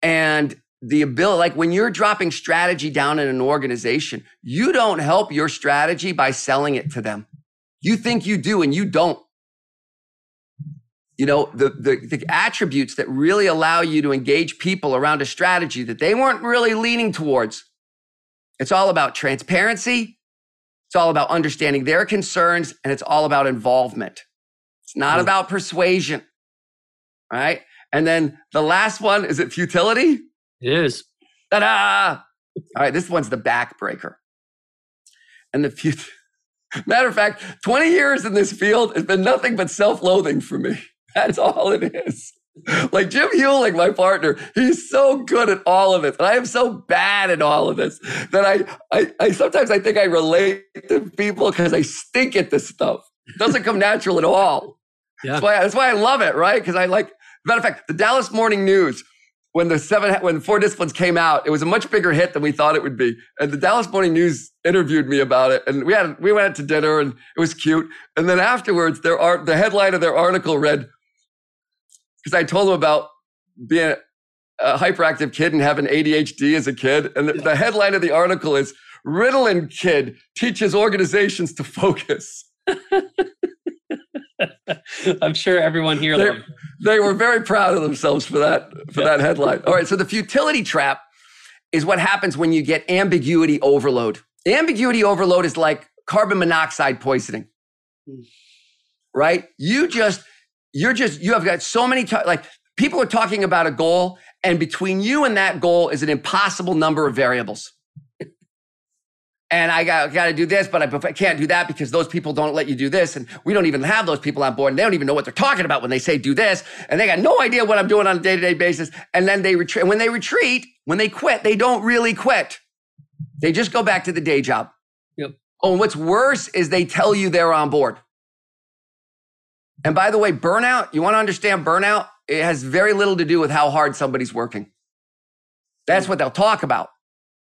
B: And the ability, like when you're dropping strategy down in an organization, you don't help your strategy by selling it to them. You think you do and you don't. You know, the, the, the attributes that really allow you to engage people around a strategy that they weren't really leaning towards. It's all about transparency. It's all about understanding their concerns and it's all about involvement. It's not mm. about persuasion. Right. And then the last one is it futility?
A: It is.
B: Ta-da! All right, this one's the backbreaker. And the future. Matter of fact, 20 years in this field has been nothing but self-loathing for me. That's all it is. Like Jim Huling, my partner, he's so good at all of this. And I am so bad at all of this that I, I, I sometimes I think I relate to people because I stink at this stuff. It doesn't come natural at all. Yeah. That's why, that's why I love it, right? Because I like, matter of fact, the Dallas Morning News when the seven when four disciplines came out, it was a much bigger hit than we thought it would be. And the Dallas Morning News interviewed me about it, and we had we went to dinner, and it was cute. And then afterwards, there are the headline of their article read because I told them about being a hyperactive kid and having ADHD as a kid, and the, the headline of the article is Ritalin kid teaches organizations to focus.
A: I'm sure everyone here
B: they, were very proud of themselves for that for yeah. that headline. All right, so the futility trap is what happens when you get ambiguity overload. Ambiguity overload is like carbon monoxide poisoning. Right? You just you're just you have got so many t- like people are talking about a goal and between you and that goal is an impossible number of variables and I got, got to do this, but I can't do that because those people don't let you do this. And we don't even have those people on board. And they don't even know what they're talking about when they say do this. And they got no idea what I'm doing on a day to day basis. And then they retreat. When they retreat, when they quit, they don't really quit. They just go back to the day job.
A: Yep.
B: Oh, and what's worse is they tell you they're on board. And by the way, burnout, you want to understand burnout? It has very little to do with how hard somebody's working. That's what they'll talk about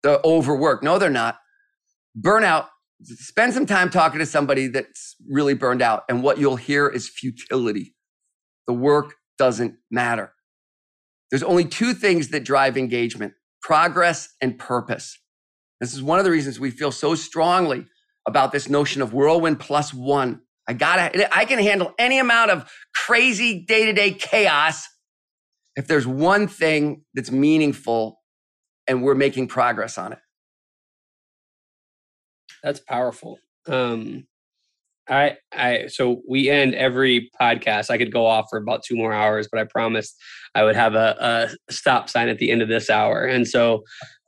B: the overwork. No, they're not burnout, spend some time talking to somebody that's really burned out. And what you'll hear is futility. The work doesn't matter. There's only two things that drive engagement progress and purpose. This is one of the reasons we feel so strongly about this notion of whirlwind plus one. I gotta, I can handle any amount of crazy day to day chaos if there's one thing that's meaningful and we're making progress on it.
A: That's powerful. Um, I, I, so we end every podcast. I could go off for about two more hours, but I promised I would have a, a stop sign at the end of this hour. And so,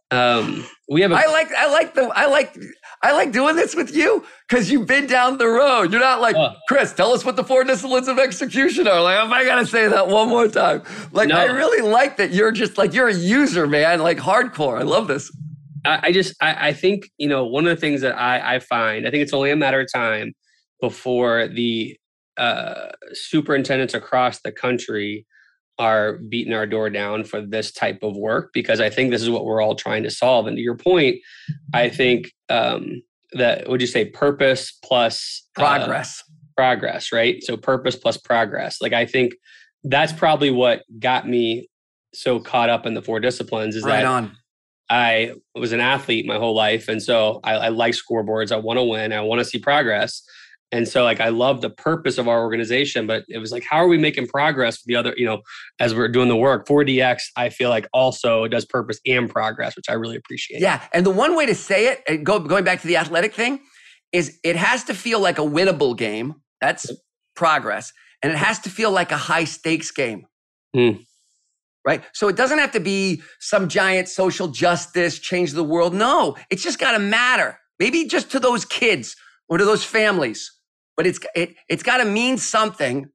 A: um, we have. A,
B: I like, I like the, I like, I like doing this with you because you've been down the road. You're not like,
A: Uh.
B: Chris, tell us what the four disciplines of execution are. Like, if I gotta say that one more time. Like,
A: No.
B: I really like that you're just like you're a user, man. Like hardcore. I love this.
A: I, I just I, I think you know one of the things that I, I find I think it's only a matter of time before the uh, superintendents across the country are beating our door down for this type of work because I think this is what we're all trying to solve. And to your point, I think um, that would you say purpose plus uh,
B: Progress.
A: progress, right? So purpose plus progress. Like I think that's probably what got me so caught up in the four disciplines is
B: right
A: that
B: on.
A: I was an athlete my whole life. And so I, I like scoreboards. I want to win. I want to see progress. And so like I love the purpose of our organization, but it was like, how are we making progress with the other, you know, as we're doing the work? 4DX, I feel like also does purpose and progress, which I really appreciate.
B: Yeah. And the one way to say it, and go, going back to the athletic thing, is it has to feel like a winnable game. That's progress. And it has to feel like a high stakes game.
A: Hmm.
B: Right. So it doesn't have to be some giant social justice, change the world. No, it's just got to matter. Maybe just to those kids or to those families, but it's it, it's got to mean something.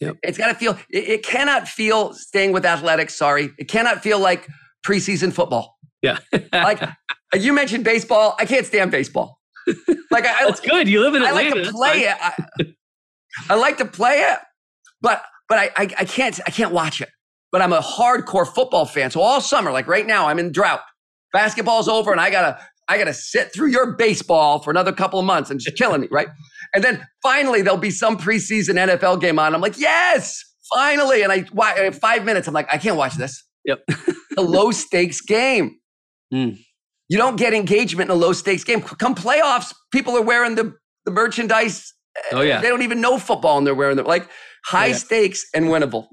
A: Yep.
B: It's got to feel. It, it cannot feel staying with athletics. Sorry, it cannot feel like preseason football.
A: Yeah.
B: Like you mentioned baseball. I can't stand baseball. Like I,
A: That's good. You live in Atlanta.
B: I like to play it. I, I like to play it, but but I, I I can't I can't watch it. But I'm a hardcore football fan. So all summer, like right now, I'm in drought. Basketball's over, and I gotta I gotta sit through your baseball for another couple of months and just killing me, right? And then finally there'll be some preseason NFL game on. I'm like, yes, finally. And I why, five minutes, I'm like, I can't watch this.
A: Yep.
B: a low stakes game.
A: Mm.
B: You don't get engagement in a low stakes game. Come playoffs, people are wearing the, the merchandise.
A: Oh, yeah.
B: They don't even know football and they're wearing them. Like high
A: Yeah.
B: stakes and winnable.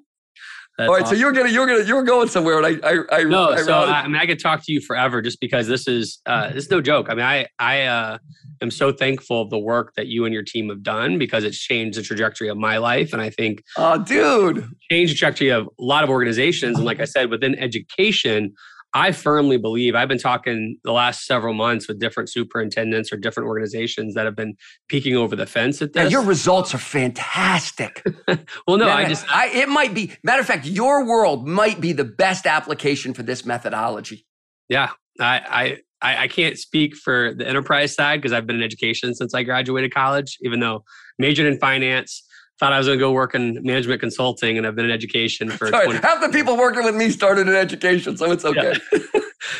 A: That's
B: All right,
A: awesome.
B: so you're gonna you're gonna you're going somewhere, and I I I,
A: no,
B: I
A: so I, I mean, I could talk to you forever just because this is uh, this is no joke. I mean, I I uh, am so thankful of the work that you and your team have done because it's changed the trajectory of my life, and I think
B: oh dude,
A: changed the trajectory of a lot of organizations. And like I said, within education, I firmly believe I've been talking the last several months with different superintendents or different organizations that have been peeking over the fence at this.
B: your results are fantastic.
A: well, no, I just
B: I, it might be matter of fact, your world might be the best application for this methodology.
A: Yeah, I I I can't speak for the enterprise side because I've been in education since I graduated college. Even though majored in finance, thought I was going to go work in management consulting, and I've been in education for
B: Sorry,
A: 20.
B: half the people working with me started in education, so it's okay.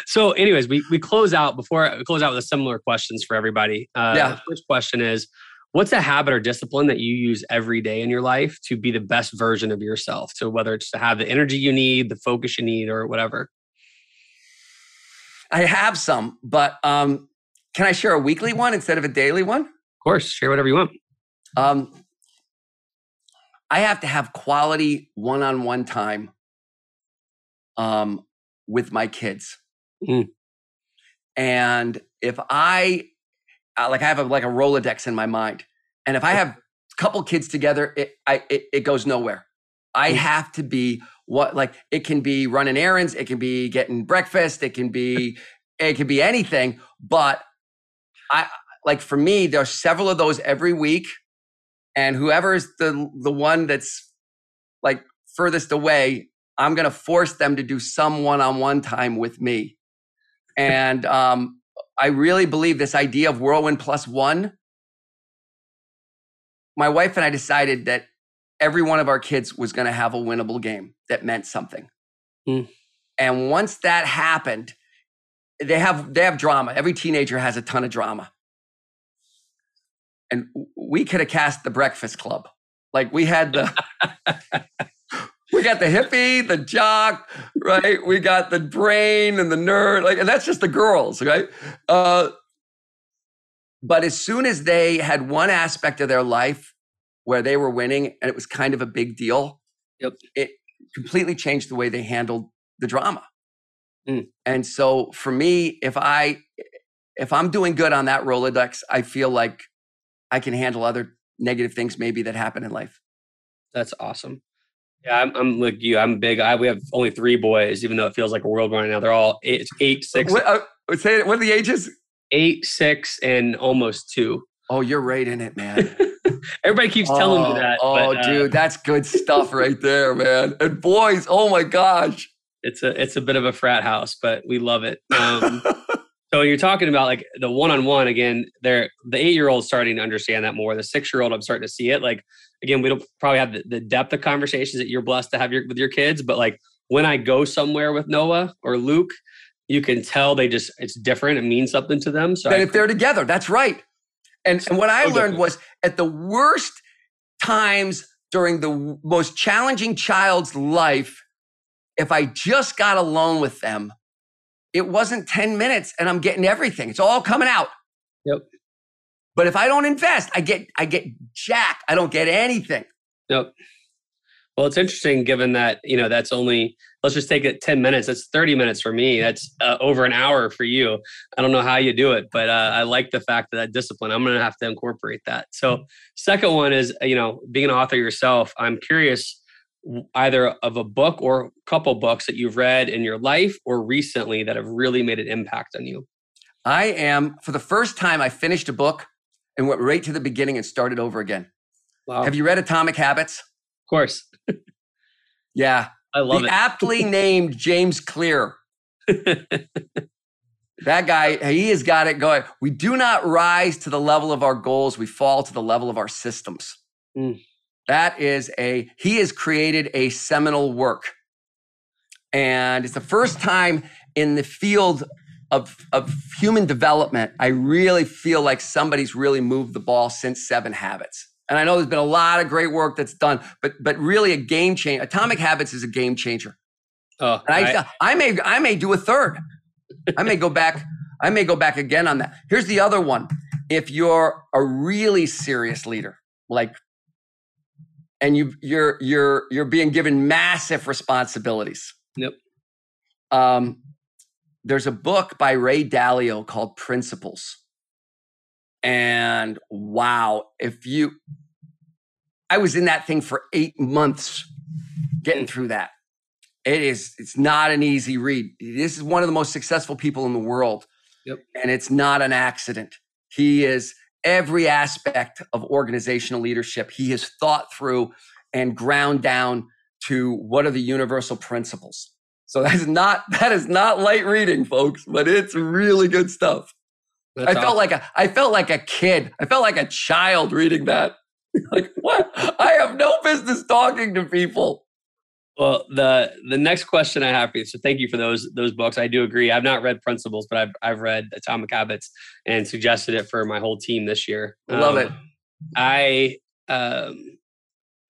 A: So, anyways, we we close out before we close out with a similar questions for everybody. Uh,
B: Yeah.
A: First question is. What's a habit or discipline that you use every day in your life to be the best version of yourself? So whether it's to have the energy you need, the focus you need, or whatever.
B: I have some, but um, can I share a weekly one instead of a daily one?
A: Of course, share whatever you want.
B: Um, I have to have quality one-on-one time um, with my kids,
A: Mm.
B: and if I uh, like, I have a, like a Rolodex in my mind, and if I have a couple kids together, it I it, it goes nowhere. I
A: Mm.
B: have to be what like it can be running errands, it can be getting breakfast, it can be it can be anything, but I like for me, there are several of those every week and whoever's the the one that's like furthest away i'm going to force them to do some one-on-one time with me. And um, i really believe this idea of whirlwind plus one my wife and i decided that every one of our kids was going to have a winnable game that meant something.
A: Hmm.
B: and once that happened they have they have drama. Every teenager has a ton of drama. And we could have cast the breakfast club like we had the we got the hippie the jock right we got the brain and the nerd like and that's just the girls right uh but as soon as they had one aspect of their life where they were winning and it was kind of a big deal
A: Yep.
B: it completely changed the way they handled the drama
A: Mm.
B: and so for me if i if i'm doing good on that rolodex i feel like i can handle other negative things maybe that happen in life
A: That's awesome. Yeah, I'm, I'm like you. I'm big. I we have only three boys, even though it feels like a world right now. They're all eight, eight six.
B: what, uh, say what are the ages
A: eight, six, and almost two.
B: Oh, you're right in it, man.
A: Everybody keeps telling
B: oh,
A: me that.
B: Oh,
A: but, uh,
B: dude, that's good stuff right there, man. And boys, oh my gosh.
A: It's a it's a bit of a frat house, but we love it. Um, so you're talking about like the one-on-one again. There, the eight-year-old starting to understand that more. The six-year-old, I'm starting to see it. Like again, we don't probably have the, the depth of conversations that you're blessed to have your, with your kids, but like when I go somewhere with Noah or Luke, you can tell they just it's different. It means something to them. So
B: That if they're together, that's right. And, and what I
A: So
B: learned
A: different.
B: was at the worst times during the most challenging child's life, if I just got alone with them, it wasn't 10 minutes and I'm getting everything. It's all coming out.
A: Yep.
B: But if I don't invest, I get I get jack. I don't get anything.
A: Yep. Well, it's interesting given that, you know, that's only, let's just take it 10 minutes. That's 30 minutes for me. That's uh, over an hour for you. I don't know how you do it, but uh, I like the fact that that discipline, I'm going to have to incorporate that. So, second one is, you know, being an author yourself, I'm curious either of a book or a couple books that you've read in your life or recently that have really made an impact on you.
B: I am for the first time I finished a book and went right to the beginning and started over again.
A: Wow.
B: Have you read Atomic Habits?
A: Of course.
B: Yeah.
A: I love
B: the
A: it.
B: aptly named James Clear. That guy, he has got it going. We do not rise to the level of our goals, we fall to the level of our systems.
A: Mm.
B: That is a, he has created a seminal work. And it's the first time in the field of, of human development, I really feel like somebody's really moved the ball since Seven Habits. And I know there's been a lot of great work that's done, but but really a game changer. Atomic Habits is a game changer.
A: oh,
B: And I,
A: I-
B: I may I may do a third. I may go back. I may go back again on that. Here's the other one. If you're a really serious leader, like, and you you're you're you're being given massive responsibilities.
A: Yep.
B: Um, there's a book by Ray Dalio called Principles. And wow, if you, I was in that thing for eight months getting through that. It is, it's not an easy read. This is one of the most successful people in the world.
A: Yep.
B: And it's not an accident. He is every aspect of organizational leadership. He has thought through and ground down to what are the universal principles. So that is not that is not light reading, folks, but it's really good stuff.
A: that's
B: I felt
A: awesome.
B: like a I felt like a kid. I felt like a child reading that. like what? I have no business talking to people.
A: Well, the the next question I have for you. So thank you for those those books. I do agree. I've not read Principles, but I've I've read Atomic Habits and suggested it for my whole team this year.
B: I love
A: Um,
B: it.
A: I um,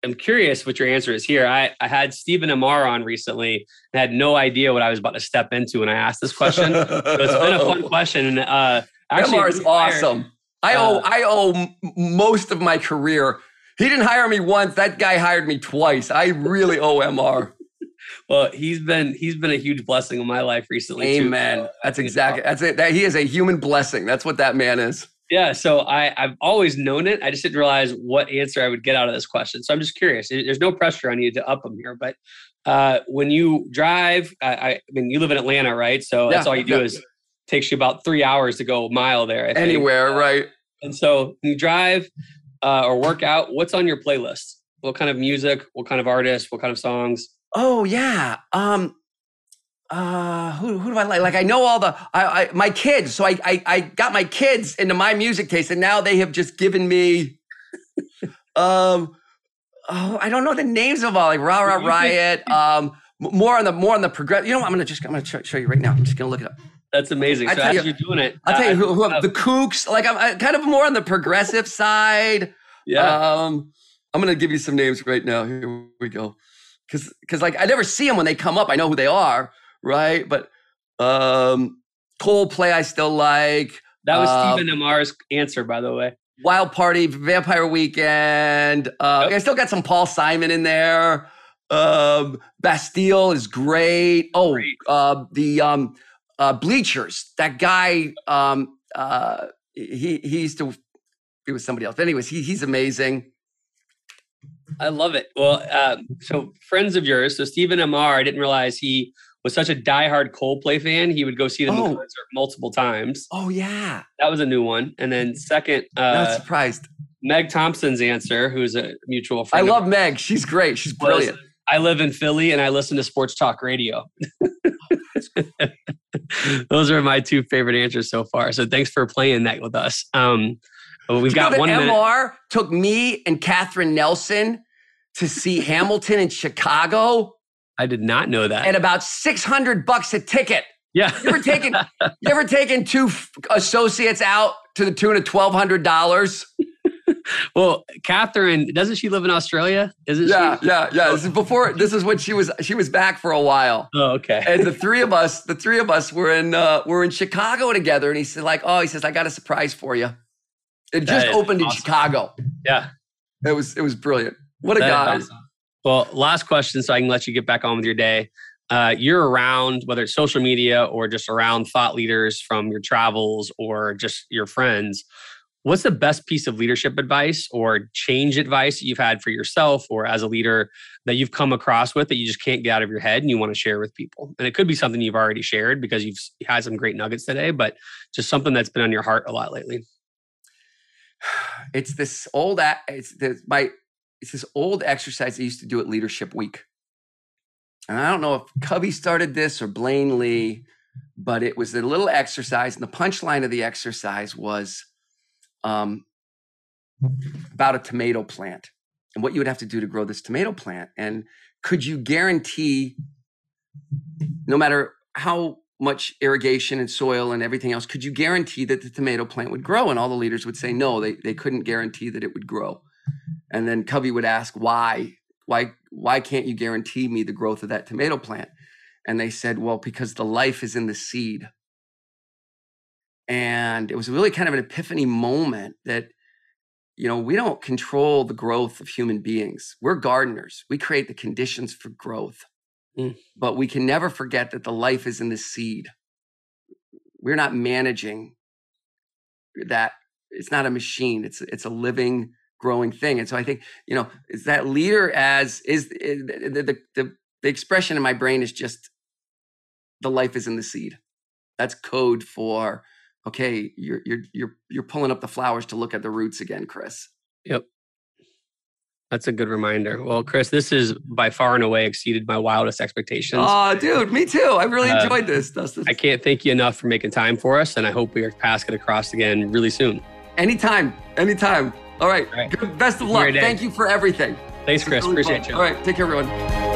A: am curious what your answer is here. I I had Stephen M.R. on recently and had no idea what I was about to step into when I asked this question. so it's been a fun question. And uh, actually,
B: MR is awesome. I owe
A: uh,
B: I owe most of my career. He didn't hire me once. That guy hired me twice. I really owe MR.
A: Well, he's been he's been a huge blessing in my life recently. too.
B: Amen. That's exactly that's it. That he is a human blessing. That's what that man is.
A: Yeah, so I, I've always known it. I just didn't realize what answer I would get out of this question. So I'm just curious. There's no pressure on you to up them here, but uh, when you drive, I, I mean, you live in Atlanta, right? So that's all you do
B: yeah.
A: is takes you about three hours to go a mile there. I think.
B: Anywhere,
A: Uh,
B: right?
A: And so you drive uh, or work out, what's on your playlist? What kind of music? What kind of artists? What kind of songs?
B: Oh yeah. Um uh who, who do I like? Like I know all the I, I my kids. So I, I I got my kids into my music taste and now they have just given me um oh I don't know the names of all like
A: Ra Ra
B: Riot. Um more on the more on the progress. You know what? I'm gonna just I'm gonna show, show you right now. I'm just gonna look it up.
A: That's amazing.
B: I
A: So as
B: you-
A: are doing it,
B: I'll tell you
A: uh,
B: who, who
A: uh,
B: the Kooks. Like I'm, i kind of more on the progressive side.
A: yeah.
B: Um, I'm gonna give you some names right now. Here we go. Cause, cause like I never see them when they come up. I know who they are, right? But um, Coldplay I still like.
A: that was
B: uh,
A: Stephen M.R.'s answer, by the way.
B: Wild Party, Vampire Weekend. Uh,
A: Yep.
B: I still got some Paul Simon in there. Um, Bastille is great. Oh,
A: Great.
B: uh, the um, uh, Bleachers. That guy. Um, uh, he he used to be with somebody else. But anyways, he, he's amazing.
A: I love it. Well, um, so friends of yours, so Stephen M.R., I didn't realize he was such a diehard Coldplay fan, he would go see them
B: Oh.
A: concert multiple times.
B: Oh yeah.
A: That was a new one. And then second,
B: Not
A: uh,
B: surprised.
A: Meg Thompson's answer, who's a mutual
B: I
A: friend. of
B: love Meg. She's great. She's brilliant.
A: I live in Philly and I listen to sports talk radio. Those are my two favorite answers so far. So thanks for playing that with us. Um, we've
B: Do you know
A: got one minute.
B: MR took me and Catherine Nelson to see Hamilton in Chicago
A: I did not know that.
B: at about 600 bucks a ticket.
A: yeah.
B: You ever taken you ever taken two f- associates out to the tune of $1200?
A: Well, Catherine, doesn't she live in Australia? Isn't
B: Yeah,
A: she?
B: yeah, yeah. This is before this is when she was she was back for a while.
A: Oh, okay.
B: and the three of us, the three of us were in uh, were in Chicago together. And he said, like, oh, he says, I got a surprise for you. It just
A: That
B: opened in. Chicago.
A: yeah.
B: It was it was brilliant. What a
A: That is
B: guy.
A: awesome. Well, last question, so I can let you get back on with your day. Uh, you're around, whether it's social media or just around thought leaders from your travels or just your friends. What's the best piece of leadership advice or change advice that you've had for yourself or as a leader that you've come across with that you just can't get out of your head and you want to share with people? And it could be something you've already shared because you've had some great nuggets today, but just something that's been on your heart a lot lately.
B: It's this old it's this, my it's this old exercise I used to do at Leadership Week. And I don't know if Covey started this or Blaine Lee, but it was a little exercise, and the punchline of the exercise was um, about a tomato plant and what you would have to do to grow this tomato plant. And could you guarantee, no matter how much irrigation and soil and everything else, could you guarantee that the tomato plant would grow? And all the leaders would say no, they, they couldn't guarantee that it would grow. And then Covey would ask, why? Why, why can't you guarantee me the growth of that tomato plant? And they said, well, because the life is in the seed. And it was really kind of an epiphany moment that, you know, we don't control the growth of human beings. We're gardeners, we create the conditions for growth.
A: Mm.
B: But we can never forget that the life is in the seed. We're not managing that. It's not a machine, it's, it's a living, growing thing. And so I think, you know, is that leader as is the, the, the, the expression in my brain is just the life is in the seed. That's code for okay, you're you're you're you're pulling up the flowers to look at the roots again, Chris.
A: Yep. That's a good reminder. Well, Chris, this is by far and away exceeded my wildest expectations.
B: Oh, dude, me too. I really
A: Uh,
B: enjoyed this, Dustin.
A: I can't thank you enough for making time for us, and I hope we are passing across again really soon.
B: anytime, anytime. All right.
A: All right.
B: Good, best of luck. Thank you for everything.
A: Thanks, Chris.
B: really
A: Appreciate
B: fun.
A: you.
B: All right. Take care, everyone.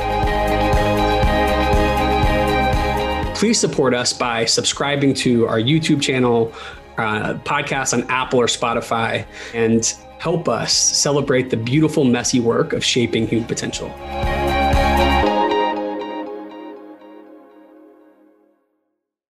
A: Please support us by subscribing to our YouTube channel, uh, podcast on Apple or Spotify, and help us celebrate the beautiful, messy work of shaping human potential.